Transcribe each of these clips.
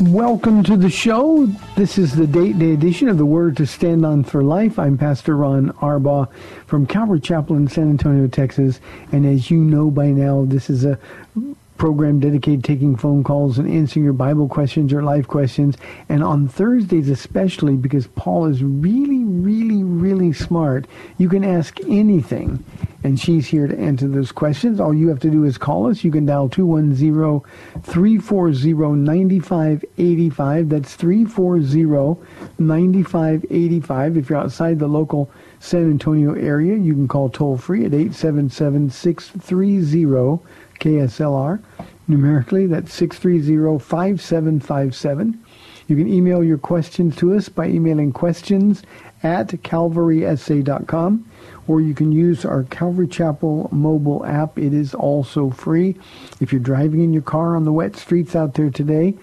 Welcome to the show. This is the date day edition of the Word to Stand On for Life. I'm Pastor Ron Arbaugh from Calvary Chapel in San Antonio, Texas. And as you know by now, this is a program dedicated to taking phone calls and answering your Bible questions or life questions. And on Thursdays especially, because Paul is really, really, really smart, you can ask anything. And she's here to answer those questions. All you have to do is call us. You can dial 210-340-9585. That's 340-9585. If you're outside the local San Antonio area, you can call toll free at 877-630 KSLR. Numerically, that's 630-5757. You can email your questions to us by emailing questions at calvarysa.com, or you can use our Calvary Chapel mobile app. It is also free. If you're driving in your car on the wet streets out there today,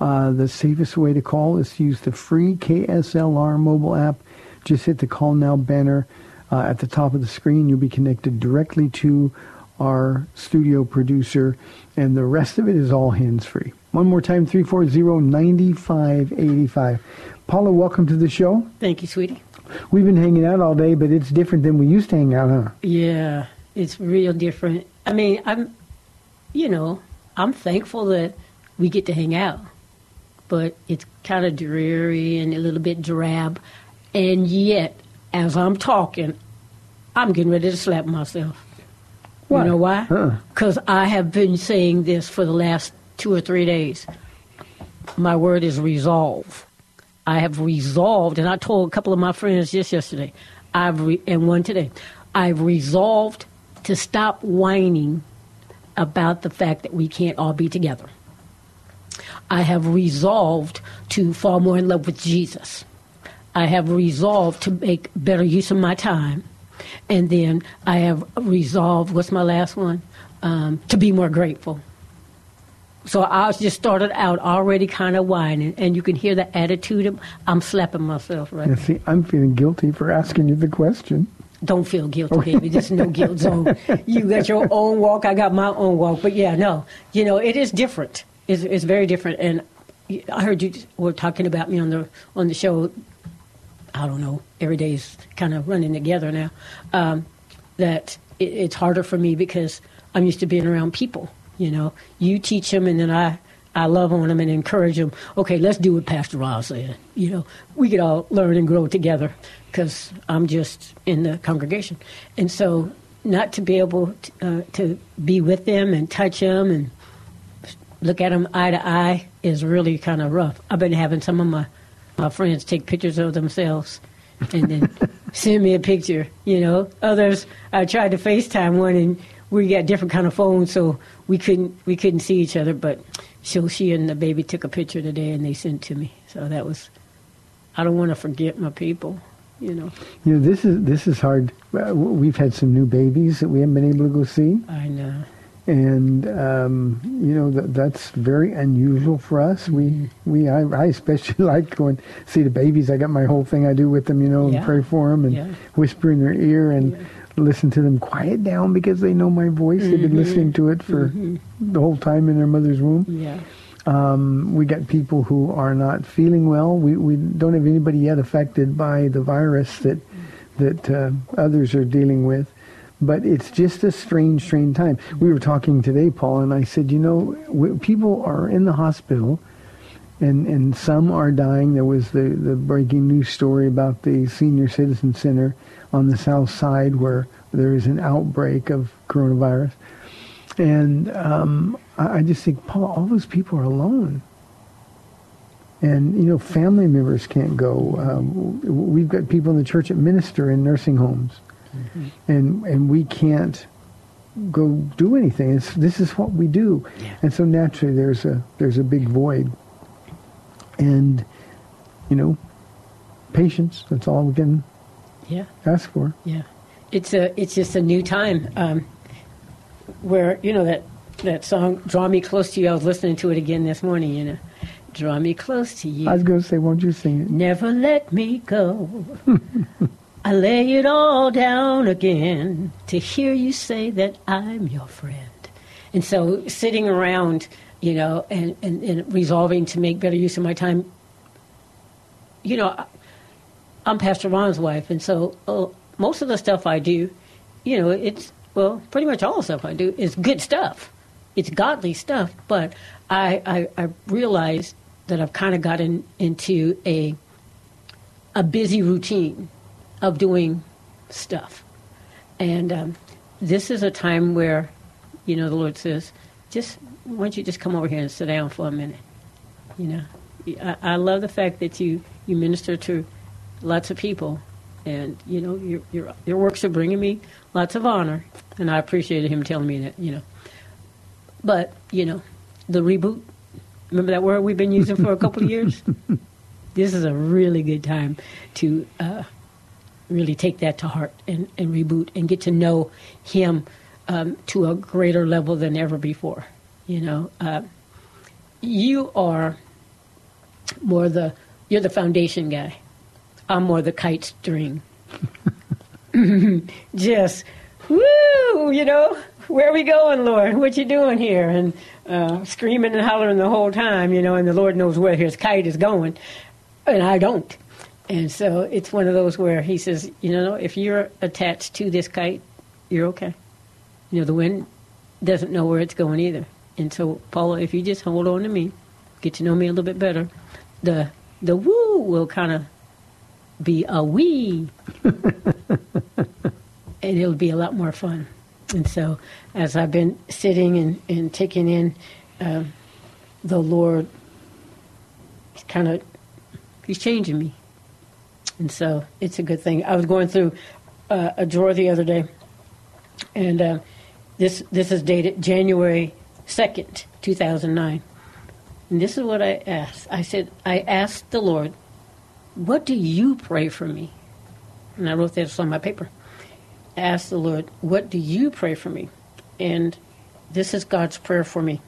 uh, the safest way to call is to use the free KSLR mobile app. Just hit the Call Now banner uh, at the top of the screen. You'll be connected directly to our studio producer, and the rest of it is all hands-free. One more time, 340-9585. Paula, welcome to the show. Thank you, sweetie. We've been hanging out all day, but it's different than we used to hang out, huh? Yeah, it's real different. I mean, I'm, you know, I'm thankful that we get to hang out, but it's kind of dreary and a little bit drab. And yet, as I'm talking, I'm getting ready to slap myself. Why? You know why? Huh. Because I have been saying this for the last two or three days. My word is resolve. I have resolved, and I told a couple of my friends just yesterday, I've re- and one today, I've resolved to stop whining about the fact that we can't all be together. I have resolved to fall more in love with Jesus. I have resolved to make better use of my time. And then I have resolved, what's my last one? Um, to be more grateful. So I was just started out already kind of whining, and you can hear the attitude. Of, I'm slapping myself right And see, I'm feeling guilty for asking you the question. Don't feel guilty, baby. There's no guilt zone. You got your own walk. I got my own walk. But yeah, no, you know, it is different. It's, it's very different. And I heard you were talking about me on the on the show. I don't know. Every day is kind of running together now. Um, that it, it's harder for me because I'm used to being around people. You know, you teach them, and then I I love on them and encourage them. Okay, let's do what Pastor Ron said. You know, we could all learn and grow together because I'm just in the congregation, and so not to be able to, uh, to be with them and touch them and look at them eye to eye is really kind of rough. I've been having some of my my friends take pictures of themselves and then send me a picture. You know, others I tried to FaceTime one and we got different kind of phones, so we couldn't we couldn't see each other. But so she and the baby took a picture today and they sent to me. So that was I don't want to forget my people. You know, You know, this is this is hard. We've had some new babies that we haven't been able to go see, I know. and um, you know that that's very unusual for us. We we I, I especially like going see the babies. I got my whole thing I do with them, you know, and pray for them and Yeah. whisper in their ear and listen to them quiet down because they know my voice. They've been listening to it for the whole time in their mother's womb. Yeah. Um, we got people who are not feeling well. We we don't have anybody yet affected by the virus that that uh, others are dealing with. But it's just a strange, strange time. We were talking today, Paul, and I said, you know, w- people are in the hospital and and some are dying. There was the the breaking news story about the senior citizen center on the south side where there is an outbreak of coronavirus, and um, I, I just think, Paul, all those people are alone. And you know, family members can't go. Um, we've got people in the church that minister in nursing homes, and and we can't go do anything. It's, this is what we do, Yeah. and so naturally there's a there's a big void. And you know, patience. That's all we can Yeah. ask for. Yeah, it's a it's just a new time um, where you know that that song "Draw Me Close to You." I was listening to it again this morning. You know, "Draw me close to you." I was going to say, won't you sing it? Never let me go. I lay it all down again to hear you say that I'm your friend. And so sitting around, you know, and, and, and resolving to make better use of my time, you know, I'm Pastor Ron's wife, and so uh, most of the stuff I do, you know, it's, well, pretty much all the stuff I do is good stuff. It's godly stuff, but I, I, I realize that I've kind of gotten into a a busy routine of doing stuff. And um, this is a time where, you know, the Lord says, just, why don't you just come over here and sit down for a minute? You know, I, I love the fact that you, you minister to lots of people. And, you know, your, your, your works are bringing me lots of honor. And I appreciated him telling me that, you know. But, you know, the reboot, remember that word we've been using for a couple of years? this is a really good time to uh, really take that to heart and, and reboot and get to know him um, to a greater level than ever before. You know, uh, you are more the you're the foundation guy. I'm more the kite string. Just woo, you know, where are we going, Lord? What you doing here? And uh, screaming and hollering the whole time, you know, and the Lord knows where his kite is going, and I don't. And so it's one of those where he says, you know, if you're attached to this kite, you're okay. You know, the wind doesn't know where it's going either. And so, Paula, if you just hold on to me, get to know me a little bit better, the the woo will kind of be a wee, and it'll be a lot more fun. And so, as I've been sitting and, and taking in uh, the Lord, he's kind of he's changing me, and so it's a good thing. I was going through uh, a drawer the other day, and uh, this this is dated January second, two thousand nine. And this is what I asked. I said, I asked the Lord, "What do you pray for me?" And I wrote this on my paper. I asked the Lord, "What do you pray for me?" And this is God's prayer for me.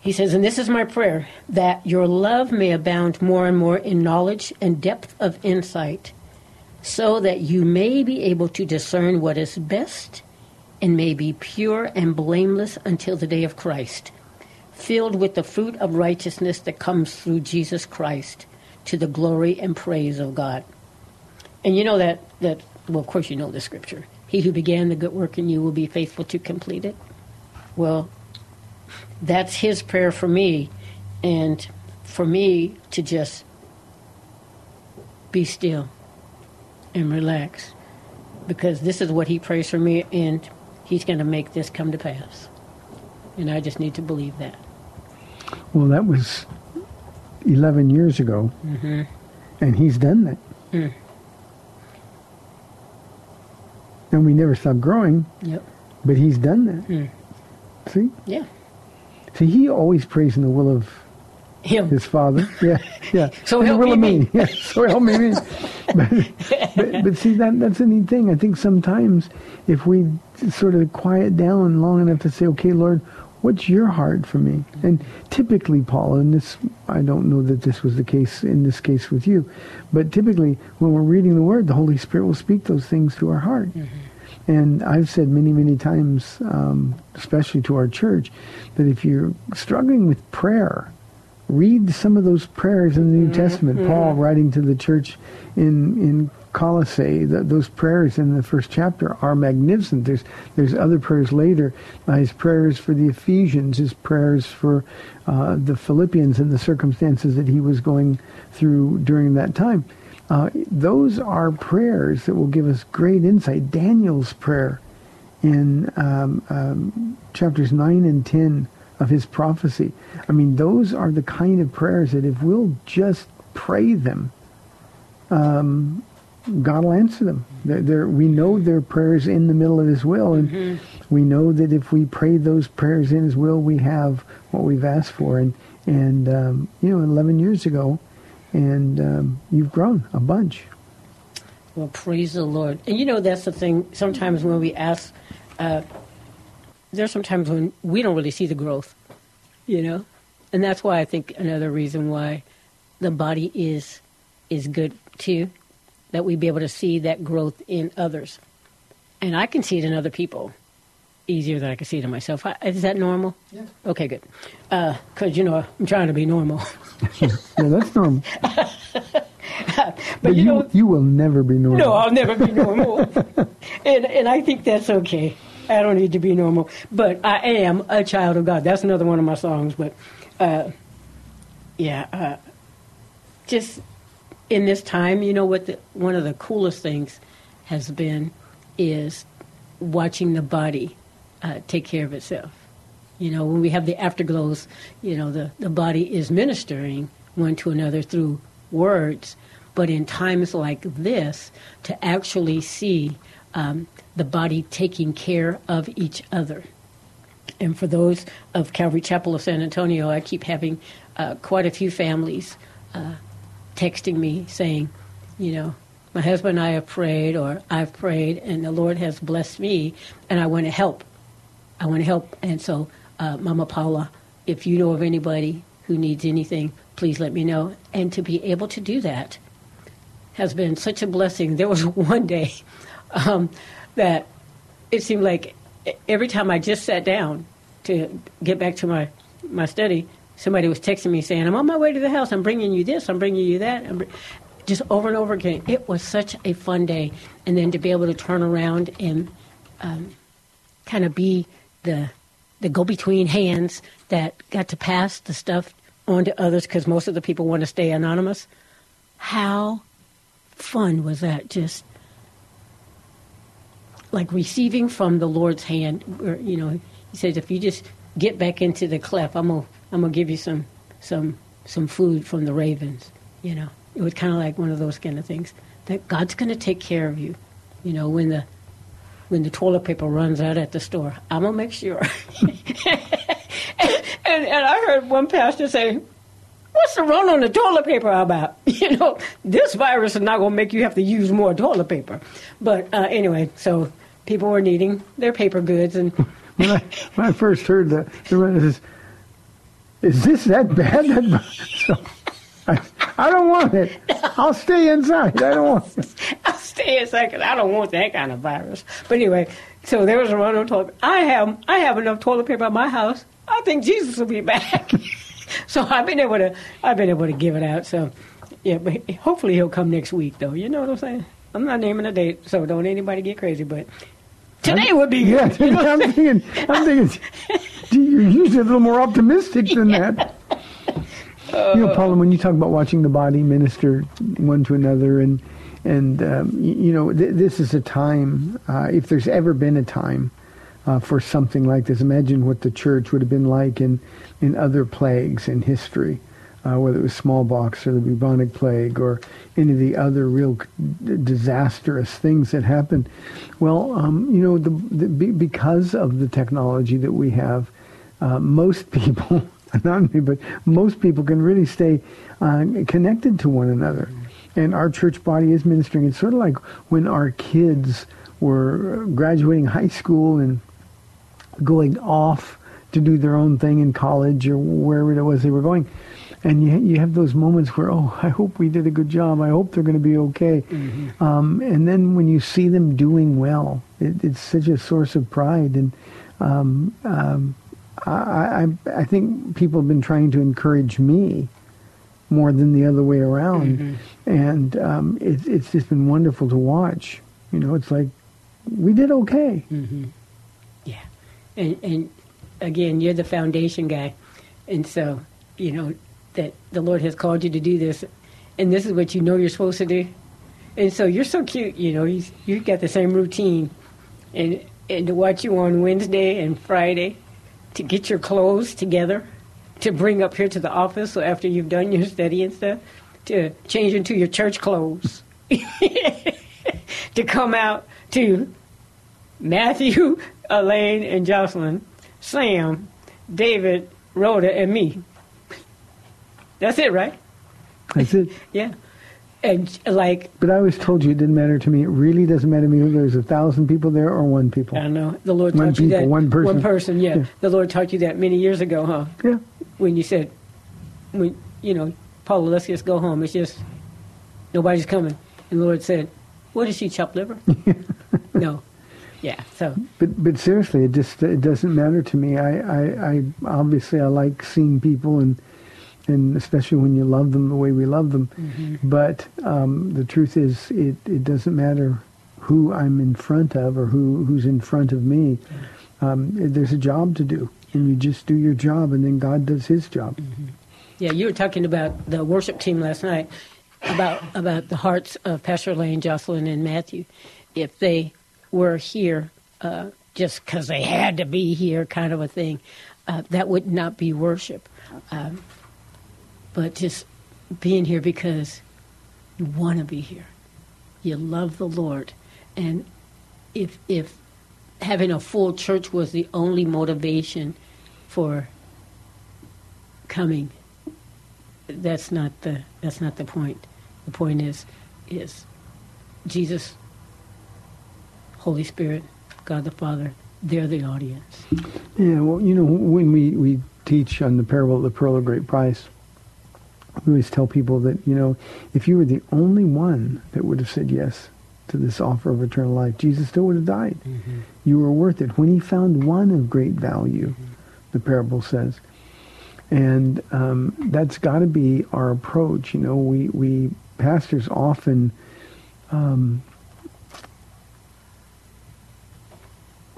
He says, and this is my prayer, that your love may abound more and more in knowledge and depth of insight, so that you may be able to discern what is best and may be pure and blameless until the day of Christ, filled with the fruit of righteousness that comes through Jesus Christ to the glory and praise of God. And you know that, that well, of course, you know the scripture. He who began the good work in you will be faithful to complete it. Well, that's his prayer for me, and for me to just be still and relax because this is what he prays for me, and he's going to make this come to pass. And I just need to believe that. Well, that was 11 years ago, mm-hmm. and he's done that. Mm. And we never stopped growing, Yep. but he's done that. Mm. See? Yeah. See, he always prays in the will of Him. his father. Yeah, yeah. So help will me of me. Yeah, so help me me. But, but, but see, that that's the neat thing. I think sometimes if we sort of quiet down long enough to say, okay, Lord, what's your heart for me? And typically, Paul, and this, I don't know that this was the case in this case with you, but typically when we're reading the Word, the Holy Spirit will speak those things to our heart. And I've said many, many times, um, especially to our church, that if you're struggling with prayer, read some of those prayers in the New Testament. Paul writing to the church in in Colossae, th those prayers in the first chapter are magnificent. There's there's other prayers later. Uh, his prayers for the Ephesians, his prayers for uh, the Philippians and the circumstances that he was going through during that time. Uh, those are prayers that will give us great insight. Daniel's prayer in um, um, chapters 9 and 10 of his prophecy. I mean, those are the kind of prayers that if we'll just pray them, um, God will answer them. They're, they're, we know they're prayers in the middle of his will, and we know that if we pray those prayers in his will, we have what we've asked for. And, and um, you know, 11 years ago, and um, you've grown a bunch. Well, praise the Lord. And you know, that's the thing. Sometimes when we ask, uh, there's sometimes when we don't really see the growth, you know? And that's why I think another reason why the body is is good too, that we be able to see that growth in others. And I can see it in other people easier than I can see it in myself. I, is that normal? Yeah. Okay, good. Uh, because, you know, I'm trying to be normal. Yeah, that's normal. but, But you you, know, you will never be normal. No, I'll never be normal. and and I think that's okay. I don't need to be normal, but I am a child of God. That's another one of my songs. But uh, yeah, uh, just in this time, you know what? The, one of the coolest things has been is watching the body uh, take care of itself. You know, when we have the afterglows, you know, the, the body is ministering one to another through words. But in times like this, to actually see um, the body taking care of each other. And for those of Calvary Chapel of San Antonio, I keep having uh, quite a few families uh, texting me saying, you know, my husband and I have prayed, or I've prayed, and the Lord has blessed me, and I want to help. I want to help. And so, uh, Mama Paula, if you know of anybody who needs anything, please let me know. And to be able to do that has been such a blessing. There was one day um, that it seemed like every time I just sat down to get back to my, my study, somebody was texting me saying, I'm on my way to the house. I'm bringing you this. I'm bringing you that. Br-" just over and over again. It was such a fun day. And then to be able to turn around and um, kind of be the the go between hands that got to pass the stuff on to others because most of the people want to stay anonymous. How fun was that? Just like receiving from the Lord's hand. Where, you know, He says, if you just get back into the cleft, I'm gonna I'm gonna give you some some some food from the ravens. You know, it was kind of like one of those kind of things that God's to take care of you. You know, when the when the toilet paper runs out at the store, I'm gonna make sure. and, and, and I heard one pastor say, "What's the run on the toilet paper about? You know, this virus is not gonna make you have to use more toilet paper." But uh, anyway, so people were needing their paper goods, and when, I, when I first heard the, the run, says, is this that bad? That, so, I, I don't want it. I'll stay inside. I don't want it. I'll stay a second. I don't want that kind of virus. But anyway, so there was a run on toilet. I have I have enough toilet paper at my house. I think Jesus will be back. so I've been able to I've been able to give it out. So yeah, but hopefully he'll come next week though. You know what I'm saying? I'm not naming a date, so don't anybody get crazy. But today would be Yeah, good. You know I'm I'm thinking, I'm thinking, you're usually a little more optimistic than that. you know, Paula, when you talk about watching the body minister one to another, and and um, y- you know, th- this is a time. Uh, if there's ever been a time uh, for something like this, imagine what the church would have been like in in other plagues in history, uh, whether it was smallpox or the bubonic plague or any of the other real disastrous things that happened. Well, um, you know, the, the, because of the technology that we have, uh, most people, not me, but most people can really stay uh, connected to one another. And our church body is ministering. It's sort of like when our kids were graduating high school and going off to do their own thing in college or wherever it was they were going. And you, you have those moments where, oh, I hope we did a good job. I hope they're going to be okay. Um, and then when you see them doing well, it, it's such a source of pride. And um, um, I, I I think people have been trying to encourage me more than the other way around, and um, it's it's just been wonderful to watch. You know, it's like we did okay. Yeah, and and again, you're the foundation guy, and so you know that the Lord has called you to do this, and this is what you know you're supposed to do, and so you're so cute. You know, you you got the same routine, and and to watch you on Wednesday and Friday, to get your clothes together, to bring up here to the office. So after you've done your study and stuff, to change into your church clothes, to come out to Matthew, Elaine, and Jocelyn, Sam, David, Rhoda, and me. That's it, right? That's it. Yeah. And like, But I always told you it didn't matter to me. It really doesn't matter to me whether there's a thousand people there or one people. I know, the Lord One taught you people, that. one person. One person, yeah. Yeah. The Lord taught you that many years ago, huh? Yeah. When you said, when, you know, Paula, let's just go home. It's just, nobody's coming. And the Lord said, what is she, chopped liver? no. Yeah, so, But but seriously, it just it doesn't matter to me. I, I, I obviously I like seeing people and and especially when you love them the way we love them. But um, the truth is, it, it doesn't matter who I'm in front of or who who's in front of me. Um, there's a job to do, and you just do your job, and then God does His job. Yeah, you were talking about the worship team last night about about the hearts of Pastor Lane, Jocelyn, and Matthew. If they were here uh, just because they had to be here, kind of a thing, uh, that would not be worship. Um, but just being here because you want to be here, you love the Lord, and if if having a full church was the only motivation for coming that's not the that's not the point. The point is is Jesus, Holy Spirit, God the Father, they're the audience. Yeah, well, you know, when we, we teach on the parable of the pearl of great price, we always tell people that, you know, if you were the only one that would have said yes to this offer of eternal life, Jesus still would have died. You were worth it. When he found one of great value, the parable says. And um, that's got to be our approach. You know, we, we pastors often um,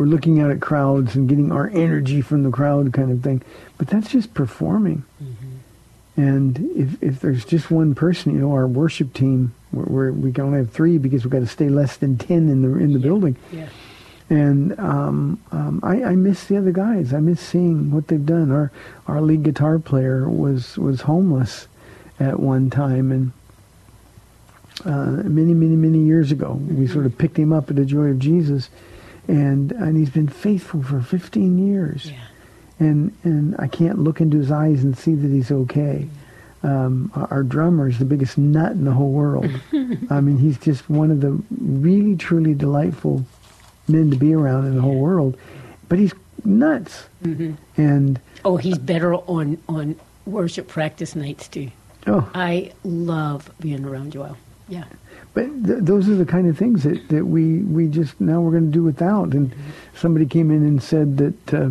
we're looking out at crowds and getting our energy from the crowd kind of thing. But that's just performing. And if, if there's just one person, you know, our worship team, we're, we can only have three because we've got to stay less than 10 in the, in the building. Yeah. And um, um, I, I miss the other guys. I miss seeing what they've done. Our our lead guitar player was was homeless at one time, and uh, many many many years ago, we sort of picked him up at the Joy of Jesus, and and he's been faithful for 15 years. Yeah. And and I can't look into his eyes and see that he's okay. Um, our, drummer is the biggest nut in the whole world. I mean, he's just one of the really truly delightful men to be around in the whole world. But he's nuts. And Oh, he's better on on worship practice nights too. oh, I love being around Joel. Yeah. but th- those are the kind of things that, that we, we just now we're going to do without. And somebody came in and said that uh,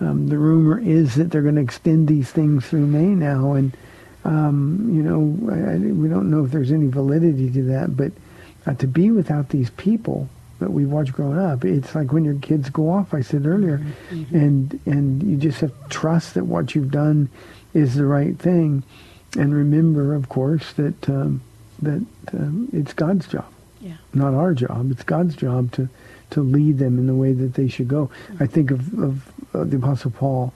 um, the rumor is that they're going to extend these things through May now, and um, you know I, I, we don't know if there's any validity to that. But uh, to be without these people that we watch growing up, it's like when your kids go off. I said earlier, and and you just have to trust that what you've done is the right thing, and remember, of course, that um, that um, it's God's job Yeah. not our job. It's God's job to, to lead them in the way that they should go. Mm-hmm. I think of, of, of the Apostle Paul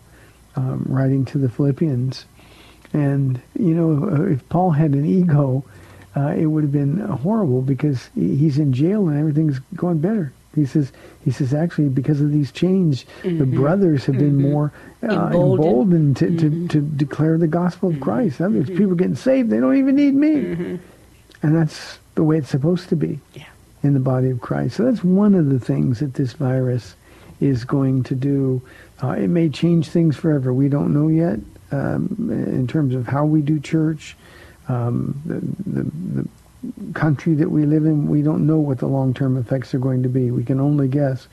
um, writing to the Philippians. And, you know, uh, if Paul had an ego, uh, it would have been horrible because he's in jail and everything's going better. He says, he says, actually, because of these chains, the mm-hmm. brothers have been mm-hmm. more uh, Emboldened. emboldened to, to, to declare the gospel of Christ. That means people are getting saved. They don't even need me. And that's the way it's supposed to be Yeah. in the body of Christ. So that's one of the things that this virus is going to do. Uh, it may change things forever. We don't know yet um, in terms of how we do church. Um, the, the, the country that we live in, we don't know what the long-term effects are going to be. We can only guess.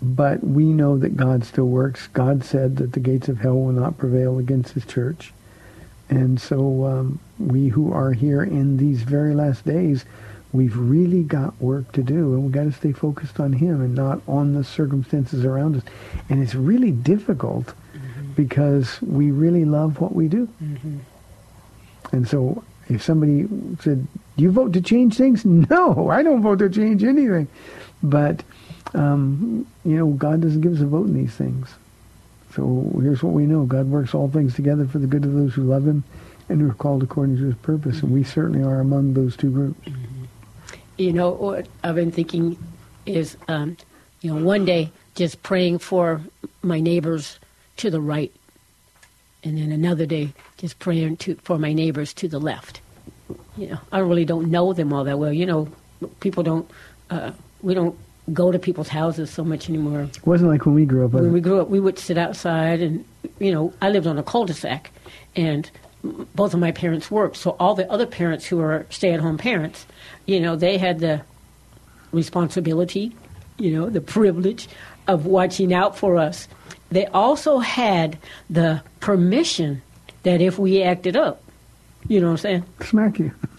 but we know that God still works. God said that the gates of hell will not prevail against his church. And so um, we who are here in these very last days, we've really got work to do, and we've got to stay focused on him and not on the circumstances around us. And it's really difficult mm-hmm. because we really love what we do. Mm-hmm. And so if somebody said, do you vote to change things? No, I don't vote to change anything. But, um, you know, God doesn't give us a vote in these things. So here's what we know. God works all things together for the good of those who love him and who are called according to his purpose. And we certainly are among those two groups. Mm-hmm. You know, what I've been thinking is, um, you know, one day just praying for my neighbors to the right. And then another day just praying to, for my neighbors to the left. You know, I really don't know them all that well. You know, people don't, uh, we don't go to people's houses so much anymore. It wasn't like when we grew up. When we grew up, we would sit outside, and you know, I lived on a cul-de-sac, and both of my parents worked. So all the other parents who are stay-at-home parents, you know, they had the responsibility, you know, the privilege of watching out for us. They also had the permission that if we acted up, you know what I'm saying? Smack you.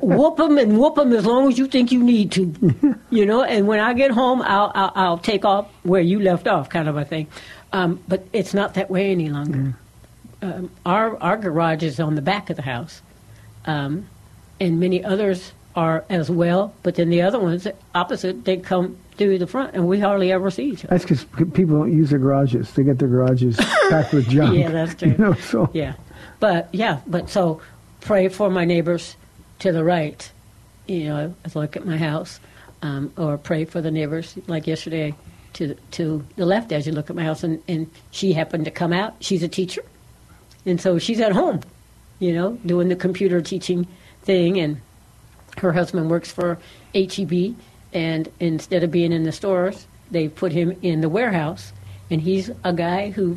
whoop them and whoop them as long as you think you need to. you know, and when I get home, I'll, I'll, I'll, take off where you left off, kind of a thing. Um, but it's not that way any longer. Mm. Um, our, our garage is on the back of the house, um, and many others are as well. But then the other ones, opposite, they come through the front, and we hardly ever see each other. That's because people don't use their garages. They get their garages packed with junk. yeah, that's true. You know, so. Yeah. But, yeah, but so pray for my neighbors to the right, you know, as I look at my house, um, or pray for the neighbors, like yesterday, to to the left as you look at my house. And, and she happened to come out. She's a teacher, and so she's at home, you know, doing the computer teaching thing. And her husband works for HEB, and instead of being in the stores, they put him in the warehouse. And he's a guy who,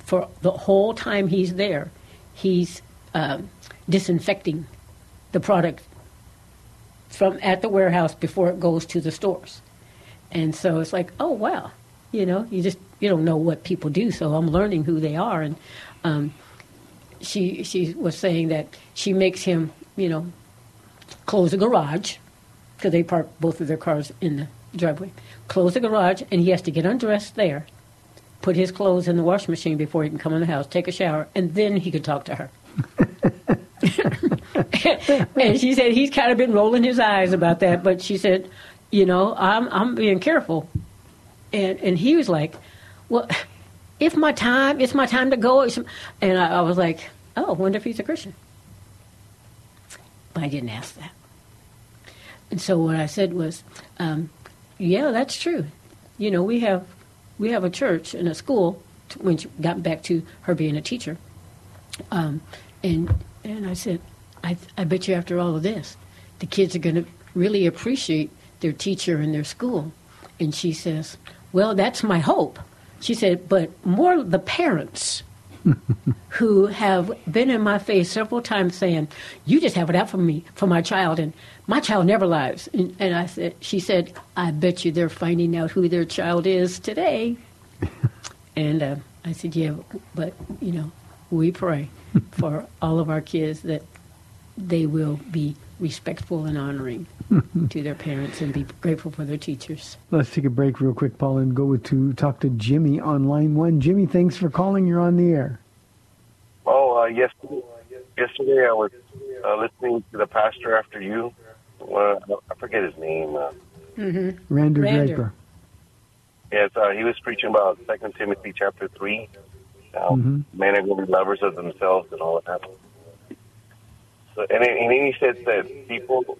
for the whole time he's there, he's um, disinfecting the product from at the warehouse before it goes to the stores. And so it's like, oh wow, you know, you just you don't know what people do. So I'm learning who they are. And um, she she was saying that she makes him, you know, close the garage because they park both of their cars in the driveway. Close the garage, and he has to get undressed there, put his clothes in the washing machine before he can come in the house, take a shower, and then he could talk to her. and she said he's kind of been rolling his eyes about that, but she said, you know, I'm I'm being careful. And and he was like, well, if my time, it's my time to go. And I, I was like, oh, wonder if he's a Christian. But I didn't ask that. And so what I said was, um, yeah, that's true. You know, we have we have a church and a school when she got back to her being a teacher. Um, and and I said, I, I bet you after all of this, the kids are going to really appreciate their teacher and their school. And she says, Well, that's my hope. She said, But more the parents who have been in my face several times saying, You just have it out for me, for my child, and my child never lies. And, and I said, She said, I bet you they're finding out who their child is today. and uh, I said, Yeah, but, you know, we pray for all of our kids that they will be respectful and honoring to their parents and be grateful for their teachers. Let's take a break real quick, Paul, and go to talk to Jimmy on line one. Jimmy, thanks for calling. You're on the air. Oh, uh, yesterday, yesterday I was uh, listening to the pastor after you. Uh, I forget his name. Uh, mm-hmm. Rander, Rander Draper. Yes, uh, he was preaching about Second Timothy chapter three. How mm-hmm. men are going to be lovers of themselves and all of that. So, and, and then he said that people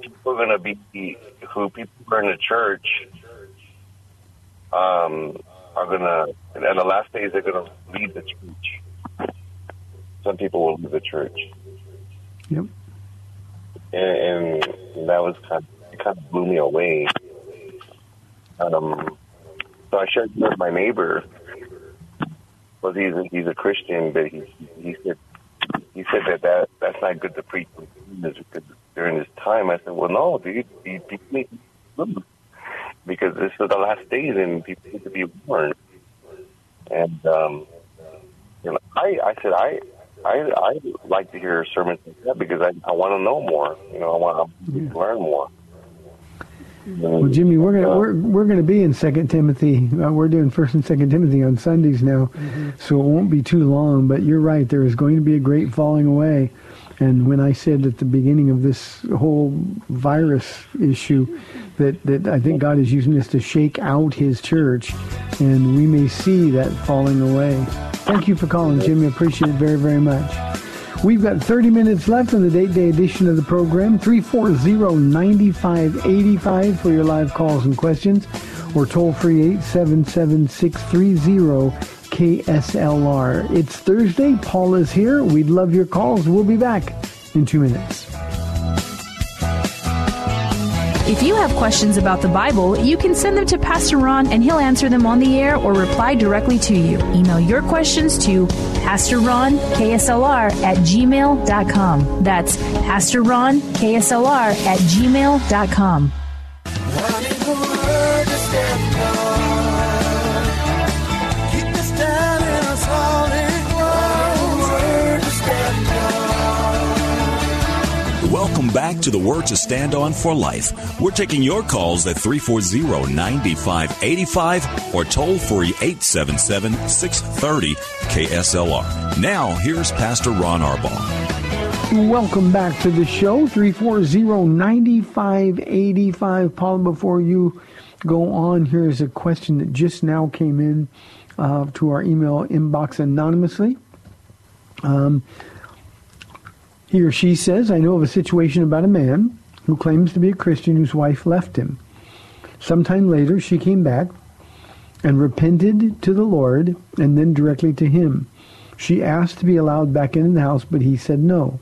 people are going to be who people are in the church um, are going to, and in the last days they're going to leave the church. Some people will leave the church. Yep. And, and that was kind of, it kind of blew me away. Um, so I shared with my neighbor. Well, he's a, he's a Christian, but he he said he said that, that that's not good to preach during this time. I said, well, no, dude, because because this is the last days and people need to be warned. And um, you know, I I said I I I like to hear sermons like that because I I want to know more. You know, I want to learn more. Well, Jimmy, we're gonna we're we're gonna be in Second Timothy. Uh, we're doing First and Second Timothy on Sundays now, so it won't be too long. But you're right. There is going to be a great falling away. And when I said at the beginning of this whole virus issue that, that I think God is using this to shake out his church, and we may see that falling away. Thank you for calling, Jimmy. I appreciate it very, very much. We've got 30 minutes left in the date day edition of the program. 340-9585 for your live calls and questions or toll free 877-630-KSLR. It's Thursday. Paul is here. We'd love your calls. We'll be back in two minutes. If you have questions about the Bible, you can send them to Pastor Ron and he'll answer them on the air or reply directly to you. Email your questions to Pastor Ron KSLR at gmail.com. That's Pastor Ron KSLR at gmail.com. Welcome back to the Word to Stand On for Life. We're taking your calls at 340-9585 or toll free 877-630 KSLR. Now, here's Pastor Ron Arbaugh. Welcome back to the show, 340-9585. Paul, before you go on, here's a question that just now came in uh, to our email inbox anonymously. Um, he or she says, I know of a situation about a man who claims to be a Christian whose wife left him. Sometime later, she came back and repented to the Lord and then directly to him. She asked to be allowed back into the house, but he said no.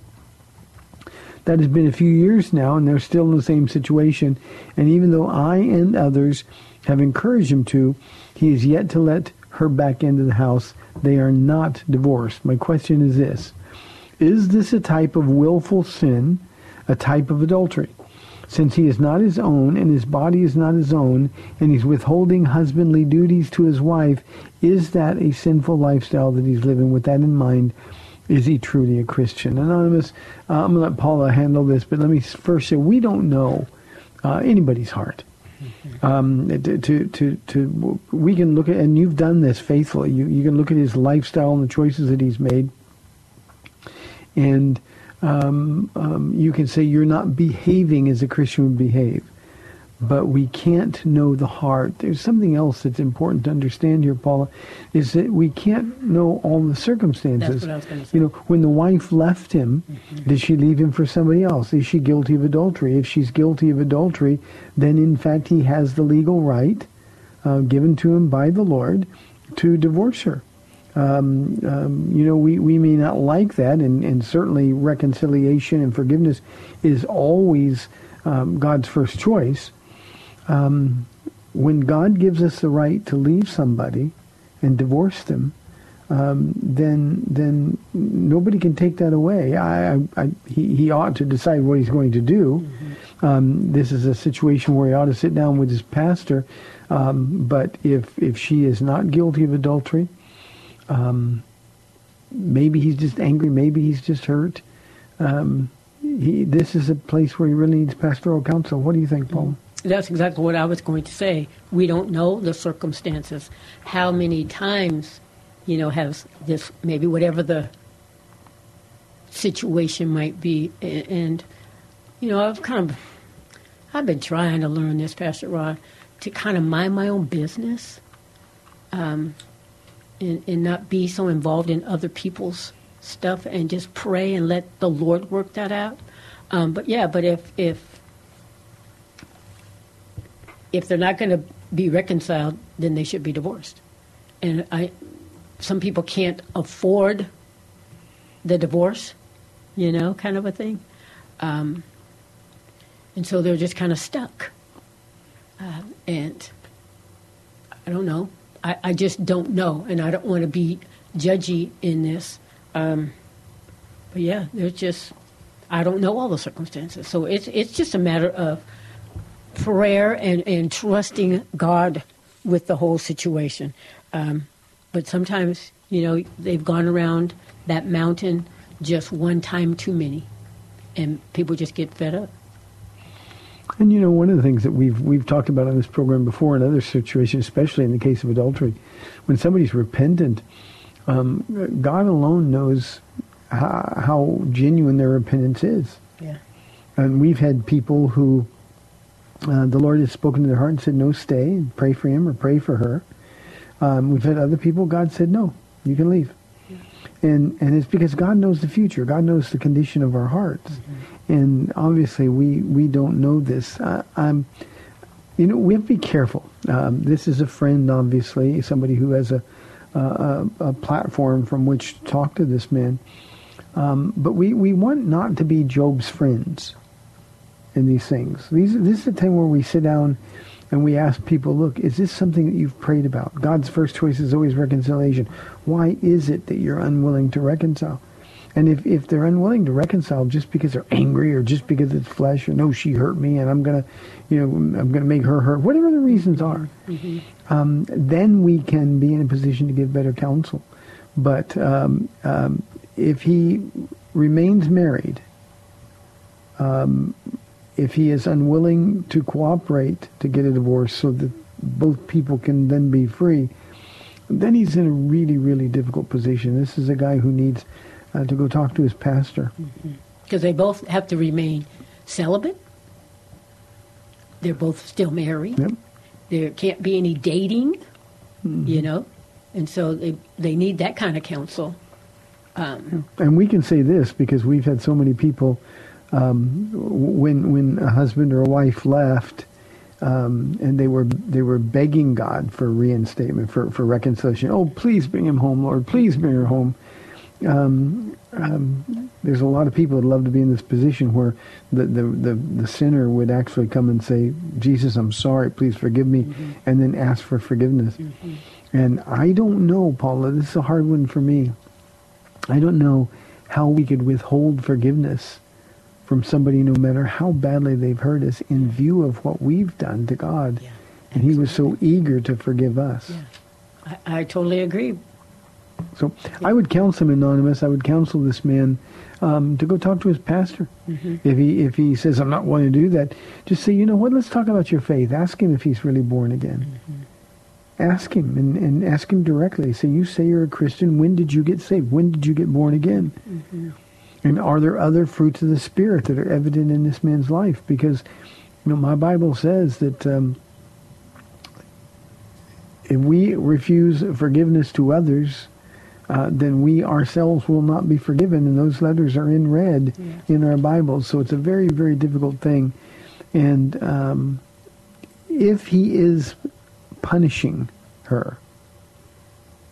That has been a few years now, and they're still in the same situation. And even though I and others have encouraged him to, he is yet to let her back into the house. They are not divorced. My question is this. Is this a type of willful sin, a type of adultery? Since he is not his own and his body is not his own and he's withholding husbandly duties to his wife, is that a sinful lifestyle that he's living? With that in mind, is he truly a Christian? Anonymous, uh, I'm going to let Paula handle this, but let me first say we don't know uh, anybody's heart. Um, to, to, to, to, we can look at, and you've done this faithfully. You, you can look at his lifestyle and the choices that he's made, and um, um, you can say you're not behaving as a Christian would behave. But we can't know the heart. There's something else that's important to understand here, Paula, is that we can't know all the circumstances. That's what I was gonna say. You know, when the wife left him, did she leave him for somebody else? Is she guilty of adultery? If she's guilty of adultery, then in fact he has the legal right uh, given to him by the Lord to divorce her. Um, um, you know, we, we may not like that, and, and certainly reconciliation and forgiveness is always um, God's first choice. Um, when God gives us the right to leave somebody and divorce them, um, then then nobody can take that away. I, I, I, he, he ought to decide what he's going to do. Um, this is a situation where he ought to sit down with his pastor. Um, but if if she is not guilty of adultery, um, maybe he's just angry. Maybe he's just hurt. Um, he, this is a place where he really needs pastoral counsel. What do you think, Paul? That's exactly what I was going to say. We don't know the circumstances. How many times, you know, has this maybe whatever the situation might be, and you know, I've kind of I've been trying to learn this, Pastor Ron, to kind of mind my own business, um, and and not be so involved in other people's stuff, and just pray and let the Lord work that out. Um, but yeah, but if if if they're not going to be reconciled, then they should be divorced. And I, some people can't afford the divorce, you know, kind of a thing, um, and so they're just kind of stuck. Uh, and I don't know. I, I just don't know, and I don't want to be judgy in this. Um, but yeah, there's just I don't know all the circumstances, so it's it's just a matter of prayer and, and trusting God with the whole situation. Um, but sometimes, you know, they've gone around that mountain just one time too many, and people just get fed up. And you know, one of the things that we've we've talked about on this program before in other situations, especially in the case of adultery, when somebody's repentant, um, God alone knows how, how genuine their repentance is. Yeah. And we've had people who uh, the Lord has spoken to their heart and said, "No, stay and pray for him or pray for her." Um, we've had other people. God said, "No, you can leave," and and it's because God knows the future. God knows the condition of our hearts, and obviously we we don't know this. I, I'm, you know, we have to be careful. Um, this is a friend, obviously, somebody who has a a, a platform from which to talk to this man. Um, but we, we want not to be Job's friends in these things. These, this is the time where we sit down and we ask people, look, is this something that you've prayed about? God's first choice is always reconciliation. Why is it that you're unwilling to reconcile? And if, if they're unwilling to reconcile just because they're angry or just because it's flesh or no, she hurt me and I'm gonna, you know, I'm gonna make her hurt, whatever the reasons are, um, then we can be in a position to give better counsel. But um, um, if he remains married, um, if he is unwilling to cooperate to get a divorce so that both people can then be free, then he's in a really, really difficult position. This is a guy who needs uh, to go talk to his pastor. Because they both have to remain celibate. They're both still married. Yep. There can't be any dating, you know, and so they they need that kind of counsel. Um, And we can say this because we've had so many people um, when when a husband or a wife left, um, and they were they were begging God for reinstatement for for reconciliation. Oh, please bring him home, Lord. Please bring her home. Um, um, there's a lot of people that love to be in this position where the, the, the, the sinner would actually come and say, Jesus, I'm sorry, please forgive me, and then ask for forgiveness. And I don't know, Paula, this is a hard one for me. I don't know how we could withhold forgiveness from somebody no matter how badly they've hurt us in view of what we've done to God. Yeah, and he was so eager to forgive us. yeah, I, I totally agree. So I would counsel him anonymous. I would counsel this man um, to go talk to his pastor. If he if he says I'm not willing to do that, just say you know what? Let's talk about your faith. Ask him if he's really born again. Ask him and, and ask him directly. Say you say you're a Christian. When did you get saved? When did you get born again? And are there other fruits of the Spirit that are evident in this man's life? Because you know my Bible says that. Um, if we refuse forgiveness to others, uh, then we ourselves will not be forgiven. And those letters are in red in our Bibles. So it's a very, very difficult thing. And um, if he is punishing her,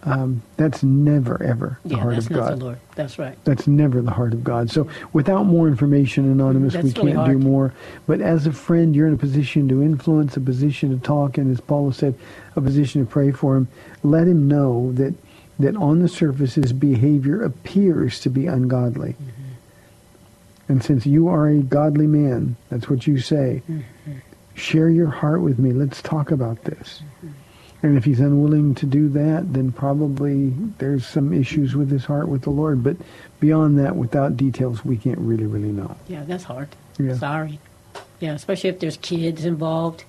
um, that's never, ever the Yeah, heart that's of God. the Lord. That's right. That's never the heart of God. So without more information, Anonymous, we really can't do more. But as a friend, you're in a position to influence, a position to talk, and as Paula said, a position to pray for him. Let him know that, that on the surface his behavior appears to be ungodly. Mm-hmm. And since you are a godly man, that's what you say, mm-hmm. share your heart with me. Let's talk about this. Mm-hmm. And if he's unwilling to do that, then probably there's some issues with his heart with the Lord. But beyond that, without details, we can't really, really know. Yeah, that's hard. Yeah. Sorry. Yeah, especially if there's kids involved,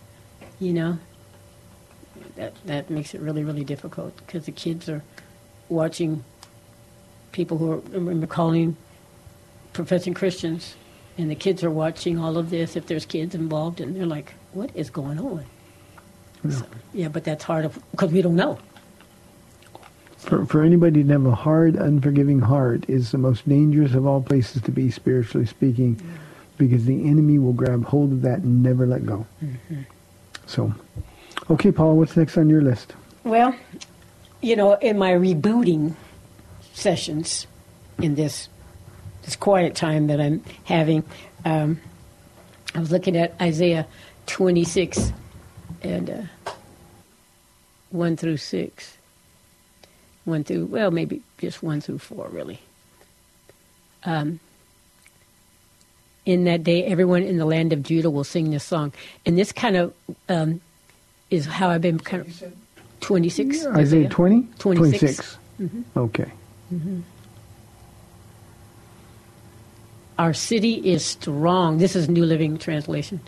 you know. That that makes it really really difficult because the kids are watching people who are I remember calling professing Christians, and the kids are watching all of this. If there's kids involved, and they're like, "What is going on?" So, yeah, but that's hard because we don't know. For, for anybody to have a hard, unforgiving heart is the most dangerous of all places to be, spiritually speaking, because the enemy will grab hold of that and never let go. Mm-hmm. So, okay, Paul, what's next on your list? Well, you know, in my rebooting sessions in this this quiet time that I'm having, um, I was looking at Isaiah 26 and uh, 1 through 6. 1 through, well, maybe just 1 through 4, really. Um, in that day, everyone in the land of Judah will sing this song. And this kind of um, is how I've been kind of 26. Isaiah 20? 26. Mm-hmm. Okay. Mm-hmm. Our city is strong. This is New Living Translation.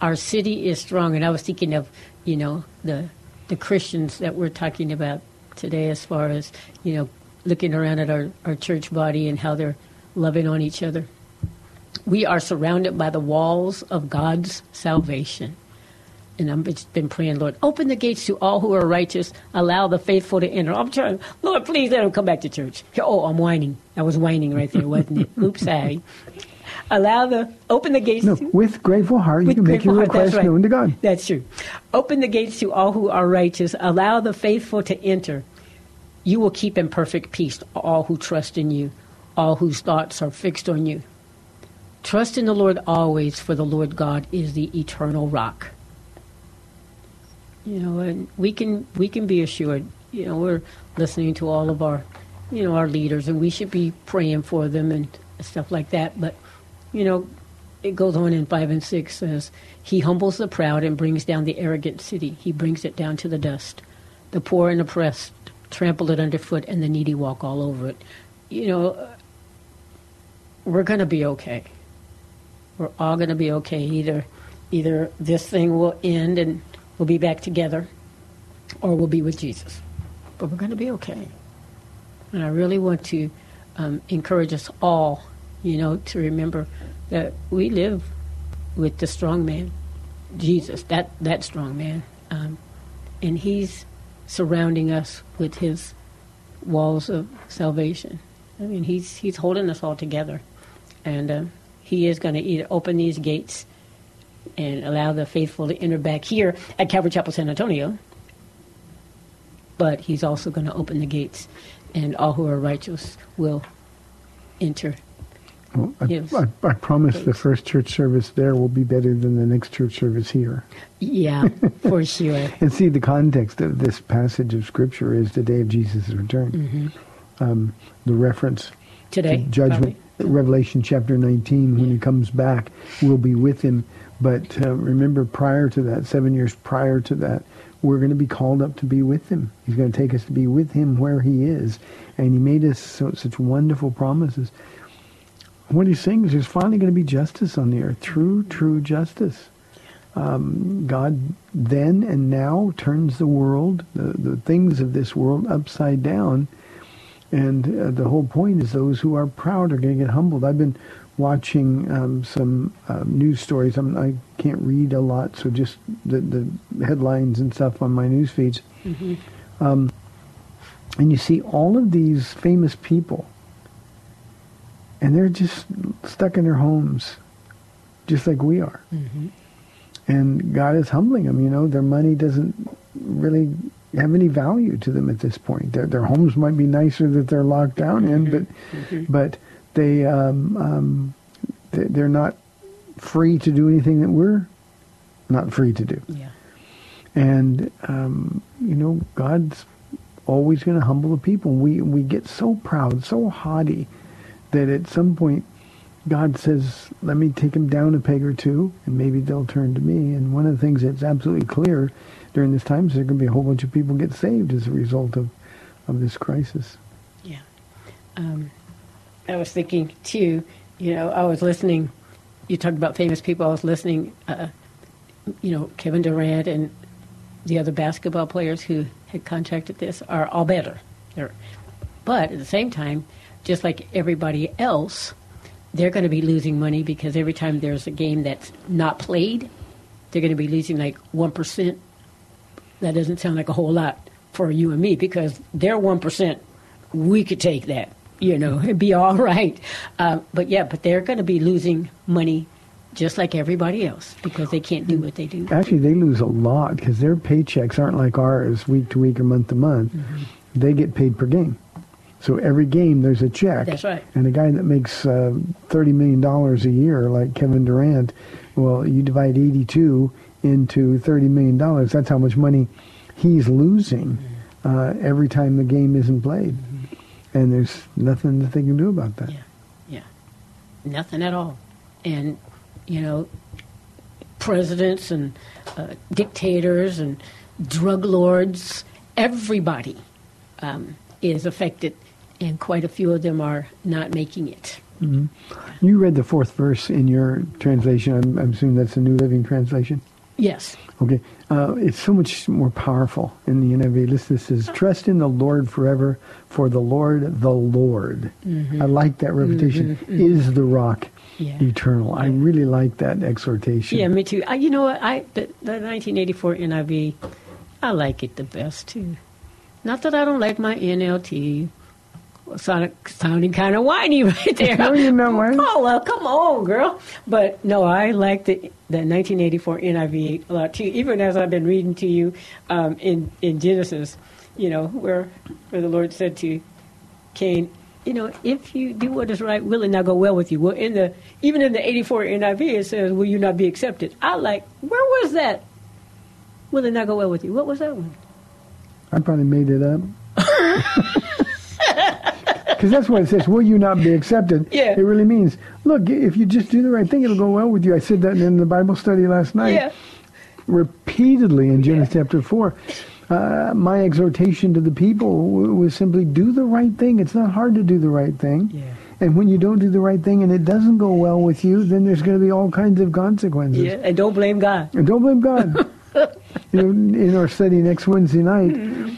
Our city is strong. And I was thinking of, you know, the the Christians that we're talking about today as far as, you know, looking around at our, our church body and how they're loving on each other. We are surrounded by the walls of God's salvation. And I've just been praying, Lord, open the gates to all who are righteous, allow the faithful to enter. I'm trying, Lord, please let them come back to church. Oh, I'm whining. I was whining right there, wasn't it? Oops, sorry. Allow the, open the gates No, to, with grateful heart, you can make your request right. known to God. That's true. Open the gates to all who are righteous. Allow the faithful to enter. You will keep in perfect peace all who trust in you, all whose thoughts are fixed on you. Trust in the Lord always, for the Lord God is the eternal rock. You know, and we can we can be assured. You know, we're listening to all of our, you know, our leaders, and we should be praying for them and stuff like that. But you know, it goes on in 5 and 6 says, He humbles the proud and brings down the arrogant city. He brings it down to the dust. The poor and oppressed trample it underfoot, and the needy walk all over it. You know, we're going to be okay. We're all going to be okay. Either, either this thing will end and we'll be back together, or we'll be with Jesus. But we're going to be okay. And I really want to um, encourage us all, you know, to remember that we live with the strong man, Jesus, that, that strong man. Um, and he's surrounding us with his walls of salvation. I mean, he's, he's holding us all together. And uh, he is going to either open these gates and allow the faithful to enter back here at Calvary Chapel San Antonio, but he's also going to open the gates, and all who are righteous will enter. Well, I, I, I promise the first church service there will be better than the next church service here. Yeah, for sure. And see, the context of this passage of Scripture is the day of Jesus' return. Um, the reference Today, to judgment, probably. Revelation chapter 19, when he comes back, we'll be with him. But uh, remember, prior to that, seven years prior to that, we're going to be called up to be with him. He's going to take us to be with him where he is. And he made us so, such wonderful promises. What he's saying is there's finally going to be justice on the earth, true, true justice. Um, God then and now turns the world, the, the things of this world, upside down. And uh, the whole point is those who are proud are going to get humbled. I've been watching um, some uh, news stories. I'm, I can't read a lot, so just the, the headlines and stuff on my news feeds. Um, and you see all of these famous people, and they're just stuck in their homes, just like we are. And God is humbling them. You know, their money doesn't really have any value to them at this point. Their, their homes might be nicer that they're locked down in, but but they um, um, they- they're not free to do anything that we're not free to do. Yeah. And um, you know, God's always going to humble the people. We we get so proud, so haughty, that at some point God says, "Let me take them down a peg or two, and maybe they'll turn to me." And one of the things that's absolutely clear during this time is there going to be a whole bunch of people get saved as a result of of this crisis. Yeah. Um, I was thinking too. You know, I was listening. You talked about famous people. I was listening. Uh, you know, Kevin Durant and the other basketball players who had contracted this are all better. They're, but at the same time, just like everybody else, they're going to be losing money because every time there's a game that's not played, they're going to be losing like one percent. That doesn't sound like a whole lot for you and me because one percent, we could take that, you know, and be all right. Uh, but yeah, but they're going to be losing money just like everybody else because they can't do what they do. Actually, they lose a lot because their paychecks aren't like ours, week to week or month to month. Mm-hmm. They get paid per game. So every game there's a check. That's right. And a guy that makes uh, thirty million dollars a year, like Kevin Durant, well, you divide eighty-two into thirty million dollars. That's how much money he's losing Mm-hmm. uh, every time the game isn't played. And there's nothing that they can do about that. Yeah, yeah, nothing at all. and you know, presidents and uh, dictators and drug lords, everybody um, is affected, and quite a few of them are not making it. You read the fourth verse in your translation. I'm, I'm assuming that's the New Living Translation. Yes. Okay. Uh, it's so much more powerful in the NIV. Listen, this says, trust in the Lord forever, for the Lord, the Lord. Mm-hmm. I like that repetition, mm-hmm, mm-hmm. is the rock Yeah. eternal. I really like that exhortation. Yeah, me too. I, you know what? I the, the 1984 NIV, I like it the best too. Not that I don't like my NLT. Sounding, sounding kind of whiny right there. No, you're not whiny. Paula, come on, girl. But no, I like the the 1984 NIV a lot too. Even as I've been reading to you um, in in Genesis, you know, where where the Lord said to Cain, you know, if you do what is right, will it not go well with you? Well, in the even in the 84 NIV, it says, "Will you not be accepted?" I like, where was that? Will it not go well with you? What was that one? I probably made it up. Because that's what it says. Will you not be accepted? Yeah. It really means, look, if you just do the right thing, it'll go well with you. I said that in the Bible study last night. Yeah, repeatedly in Genesis chapter 4. Uh, my exhortation to the people w- was simply do the right thing. It's not hard to do the right thing. Yeah. And when you don't do the right thing and it doesn't go well with you, then there's going to be all kinds of consequences. yeah, and don't blame God. And don't blame God. you know, in our study next Wednesday night, Mm-hmm.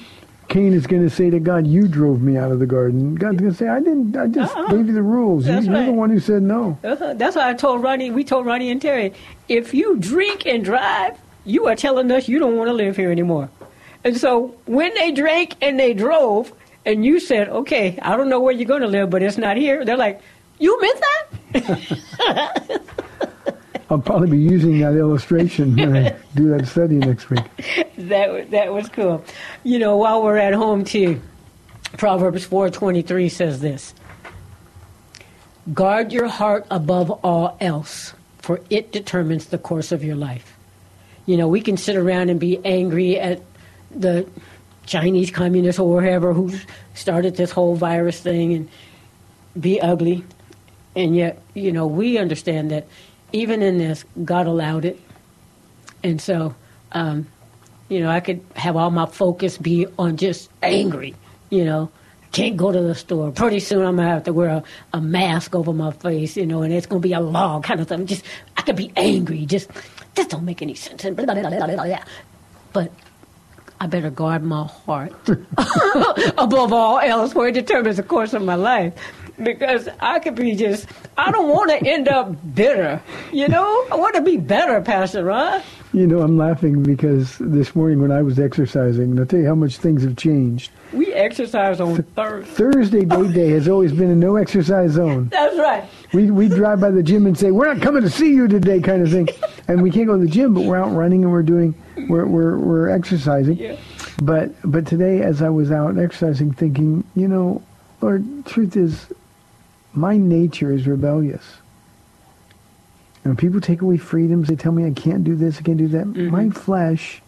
Cain is going to say to God, "You drove me out of the garden." God's going to say, "I didn't. I just Uh-uh. gave you the rules. You- You're the one who said no." Uh-huh. That's why I told Ronnie. We told Ronnie and Terry, if you drink and drive, you are telling us you don't want to live here anymore. And so when they drank and they drove, and you said, "Okay, I don't know where you're going to live, but it's not here," they're like, "You meant that?" I'll probably be using that illustration when I do that study next week. that that was cool. You know, while we're at home too, Proverbs four twenty three says this: "Guard your heart above all else, for it determines the course of your life." You know, we can sit around and be angry at the Chinese communists or whoever who started this whole virus thing and be ugly, and yet you know we understand that even in this, God allowed it, and so. Um, you know, I could have all my focus be on just angry. You know, can't go to the store. Pretty soon I'm gonna have to wear a, a mask over my face. You know, and it's gonna be a law kind of thing. Just I could be angry. Just this don't make any sense. Blah, blah, blah. But I better guard my heart above all else, for it determines the course of my life. Because I could be just, I don't want to end up bitter. You know, I want to be better, Pastor Ron. You know, I'm laughing because this morning when I was exercising, and I'll tell you how much things have changed. We exercise on Thursday. Thursday day day has always been a no exercise zone. That's right. We we drive by the gym and say we're not coming to see you today, kind of thing, and we can't go to the gym, but we're out running and we're doing we're we're, we're exercising. Yeah. But but today, as I was out exercising, thinking, you know, Lord, truth is, my nature is rebellious. And when people take away freedoms, they tell me I can't do this, I can't do that. Mm-hmm. My flesh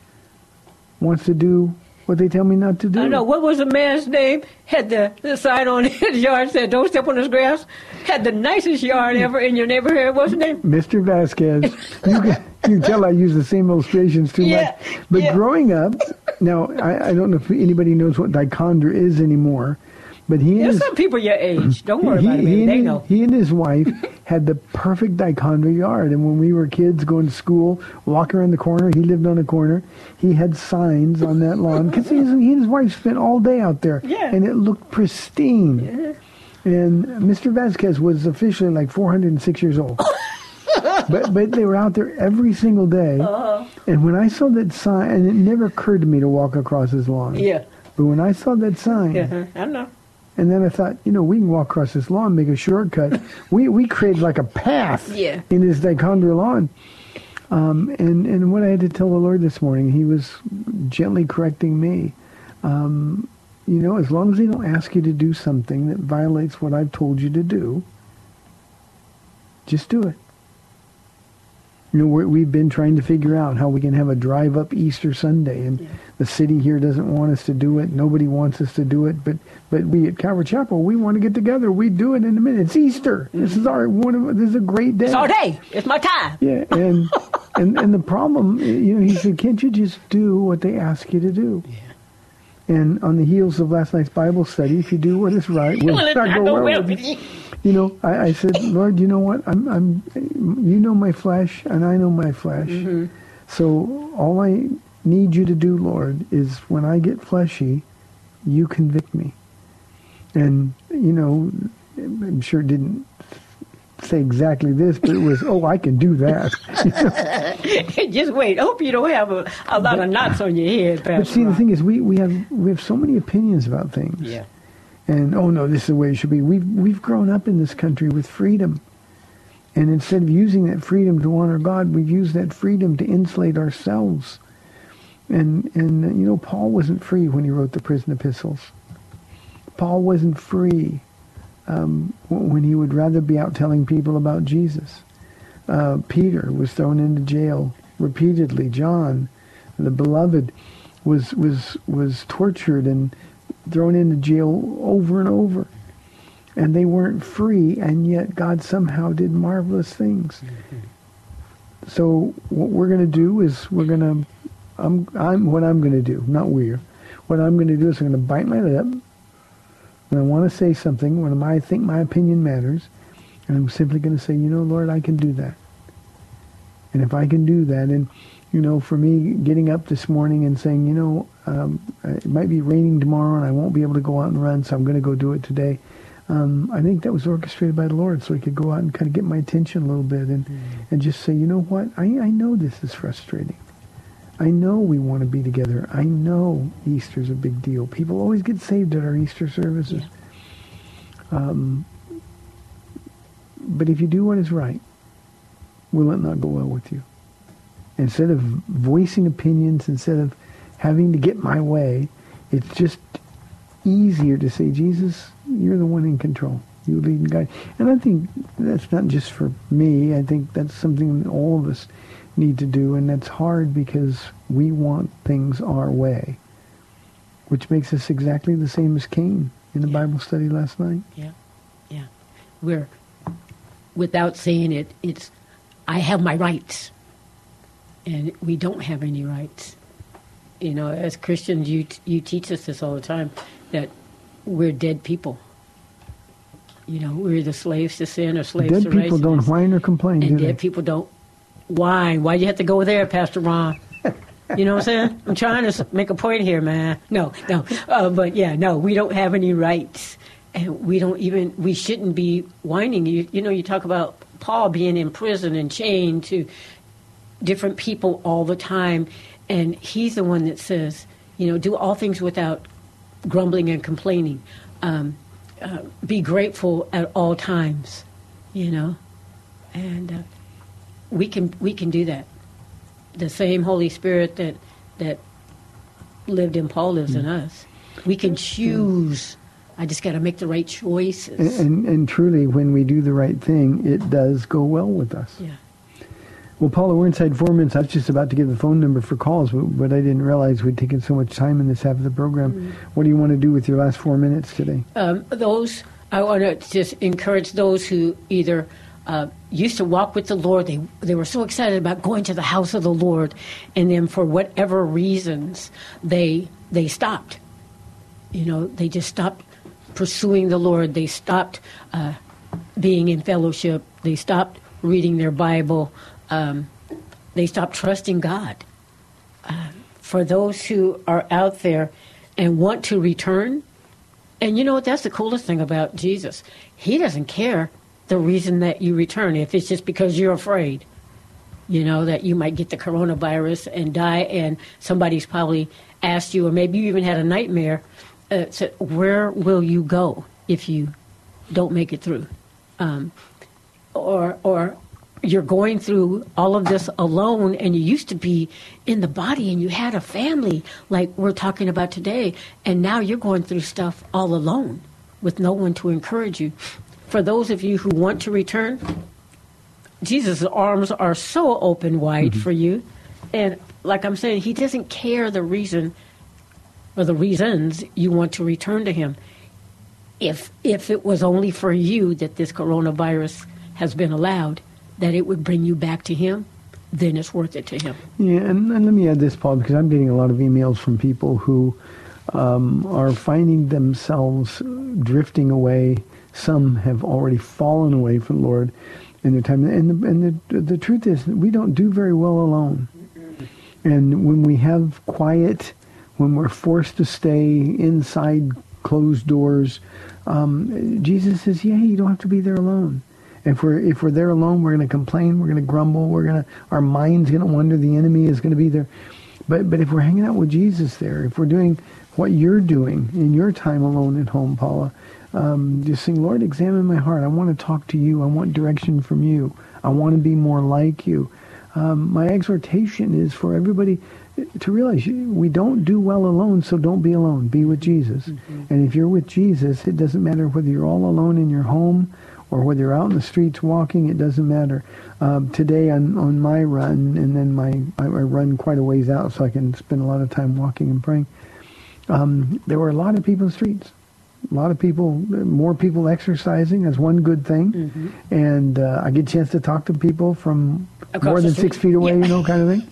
wants to do what they tell me not to do. I know. What was the man's name? Had the, the sign on his yard said, "Don't step on his grass." Had the nicest yard ever in your neighborhood. What's his name? Mr. Vasquez, you can, you can tell I use the same illustrations too Yeah, much. But yeah. growing up, now I, I don't know if anybody knows what dichondra is anymore, but he There's some people your age. Don't worry he, about it. he baby. and They his, know. he and his wife had the perfect dichondra yard. And when we were kids going to school, walking around the corner, he lived on a corner. He had signs on that lawn because he, and his wife spent all day out there, Yeah. and it looked pristine. Yeah. And Mr. Vasquez was officially like 406 years old. but but they were out there every single day. Uh-huh. And when I saw that sign, and it never occurred to me to walk across his lawn. Yeah. But when I saw that sign, Yeah. I know. And then I thought, you know, we can walk across this lawn, make a shortcut. we we created like a path Yeah. in his dichondra lawn. Um, and and what I had to tell the Lord this morning, He was gently correcting me. Um, you know, as long as they don't ask you to do something that violates what I've told you to do, just do it. You know, we're, we've been trying to figure out how we can have a drive up Easter Sunday, and the city here doesn't want us to do it. Nobody wants us to do it, but but we at Calvary Chapel, we want to get together. We do it in a minute. It's Easter. Mm-hmm. This is our one of this is a great day. It's our day. It's my time. Yeah, and and and the problem, you know, he said, can't you just do what they ask you to do? Yeah. And on the heels of last night's Bible study, if you do what is right, we'll, Well, it it's not not go go well with you? You. Know, I, I said, Lord, you know what? I'm, I'm, you know my flesh, and I know my flesh. Mm-hmm. So all I need you to do, Lord, is when I get fleshy, you convict me. And you know, I'm sure it didn't say exactly this, but it was, oh, I can do that. Just wait. I hope you don't have a, a lot of knots on your head, Pastor. but see, the thing is, we, we have we have so many opinions about things. Yeah. And oh no, this is the way it should be. We've we've grown up in this country with freedom, and instead of using that freedom to honor God, we've used that freedom to insulate ourselves. And and you know, Paul wasn't free when he wrote the prison epistles. Paul wasn't free um, when he would rather be out telling people about Jesus. Uh, Peter was thrown into jail repeatedly. John, the beloved, was was was tortured and thrown into jail over and over. And they weren't free, and yet God somehow did marvelous things. So what we're going to do is we're going to, I'm, I'm, what I'm going to do, not we're, what I'm going to do is I'm going to bite my lip, and I want to say something when I think my opinion matters, and I'm simply going to say, you know, Lord, I can do that. And if I can do that, and you know, for me, getting up this morning and saying, you know, um, it might be raining tomorrow, and I won't be able to go out and run, so I'm going to go do it today. Um, I think that was orchestrated by the Lord, so He could go out and kind of get my attention a little bit, and and just say, you know what, I I know this is frustrating. I know we want to be together. I know Easter's a big deal. People always get saved at our Easter services. Um, but if you do what is right, will it not go well with you? Instead of voicing opinions, instead of having to get my way, it's just easier to say, Jesus, you're the one in control. You lead and guide. And I think that's not just for me. I think that's something that all of us need to do. And that's hard because we want things our way, which makes us exactly the same as Cain in the Yeah. Bible study last night. Yeah, yeah. We're, without saying it, it's, I have my rights. And we don't have any rights. You know, as Christians, you, you teach us this all the time, that we're dead people. You know, we're the slaves to sin or slaves Dead to people don't whine or complain, And do they? dead people don't whine. Why do you have to go there, Pastor Ron? You know what I'm saying? I'm trying to make a point here, man. No, no. Uh, but yeah, no, we don't have any rights. And we don't even, we shouldn't be whining. You, you know, you talk about Paul being in prison and chained to different people all the time. And he's the one that says, you know, do all things without grumbling and complaining. Um, uh, be grateful at all times, you know. And uh, we can we can do that. The same Holy Spirit that that lived in Paul lives in us. We can choose. I just got to make the right choices. And, and, and truly, when we do the right thing, it does go well with us. yeah. Well, Paula, we're inside four minutes. I was just about to give the phone number for calls, but, but I didn't realize we'd taken so much time in this half of the program. Mm-hmm. What do you want to do with your last four minutes today? um, those I want to just encourage those who either uh, used to walk with the Lord. They they were so excited about going to the house of the Lord, and then for whatever reasons they they stopped. You know, they just stopped pursuing the Lord. They stopped uh, being in fellowship. They stopped reading their Bible. Um, they stop trusting God. Uh, for those who are out there and want to return, and you know what? That's the coolest thing about Jesus. He doesn't care the reason that you return. If it's just because you're afraid, you know, that you might get the coronavirus and die, and somebody's probably asked you, or maybe you even had a nightmare, uh, said, Where will you go if you don't make it through? Um, or, or you're going through all of this alone and you used to be in the body and you had a family like we're talking about today and now you're going through stuff all alone with no one to encourage you for those of you who want to return Jesus' arms are so open wide mm-hmm. for you. And like I'm saying, he doesn't care the reason or the reasons you want to return to him. If if it was only for you that this coronavirus has been allowed, that it would bring you back to him, then it's worth it to him. Yeah, and, and let me add this, Paul, because I'm getting a lot of emails from people who um, are finding themselves drifting away. Some have already fallen away from the Lord in their time. And the, and the, the truth is, we don't do very well alone. And when we have quiet, when we're forced to stay inside closed doors, um, Jesus says, "Yeah, you don't have to be there alone." If we're if we're there alone, we're going to complain, we're going to grumble, we're going to our mind's going to wonder. The enemy is going to be there. But but if we're hanging out with Jesus there, if we're doing what you're doing in your time alone at home, Paula, um, just saying, Lord, examine my heart. I want to talk to you. I want direction from you. I want to be more like you. Um, my exhortation is for everybody to realize we don't do well alone, so don't be alone. Be with Jesus. Mm-hmm. And if you're with Jesus, it doesn't matter whether you're all alone in your home or whether you're out in the streets walking, it doesn't matter. Um, today on, on my run, and then my I, I run quite a ways out so I can spend a lot of time walking and praying. Um, there were a lot of people in the streets. A lot of people, more people exercising. That's one good thing. Mm-hmm. And uh, I get a chance to talk to people from Across more than six feet away, yeah. you know, kind of thing.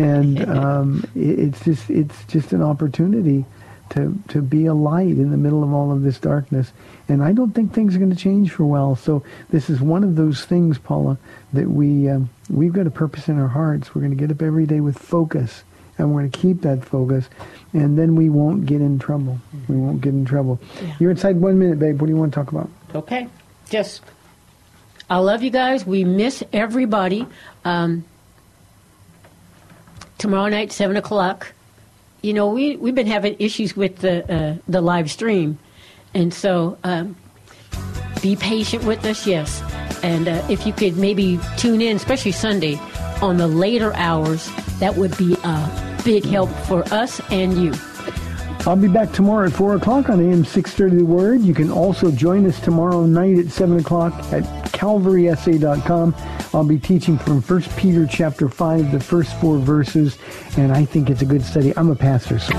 And um, it, it's just it's just an opportunity to to be a light in the middle of all of this darkness. And I don't think things are going to change for well. So this is one of those things, Paula, that we um, we've got a purpose in our hearts. We're going to get up every day with focus, and we're going to keep that focus, and then we won't get in trouble. We won't get in trouble. Yeah. You're inside one minute, babe. What do you want to talk about? Okay, just I love you guys. We miss everybody. Um, tomorrow night, seven o'clock. You know, we we've been having issues with the uh, the live stream, and so um, be patient with us, yes. And uh, if you could maybe tune in, especially Sunday, on the later hours, that would be a big help for us and you. I'll be back tomorrow at 4 o'clock on AM 630 The Word. You can also join us tomorrow night at 7 o'clock at calvarysa.com. I'll be teaching from 1 Peter chapter 5, the first four verses, and I think it's a good study. I'm a pastor, so...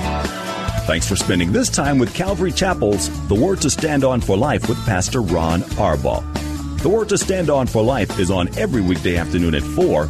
Thanks for spending this time with Calvary Chapel's The Word to Stand On for Life with Pastor Ron Arbaugh. The Word to Stand On for Life is on every weekday afternoon at 4,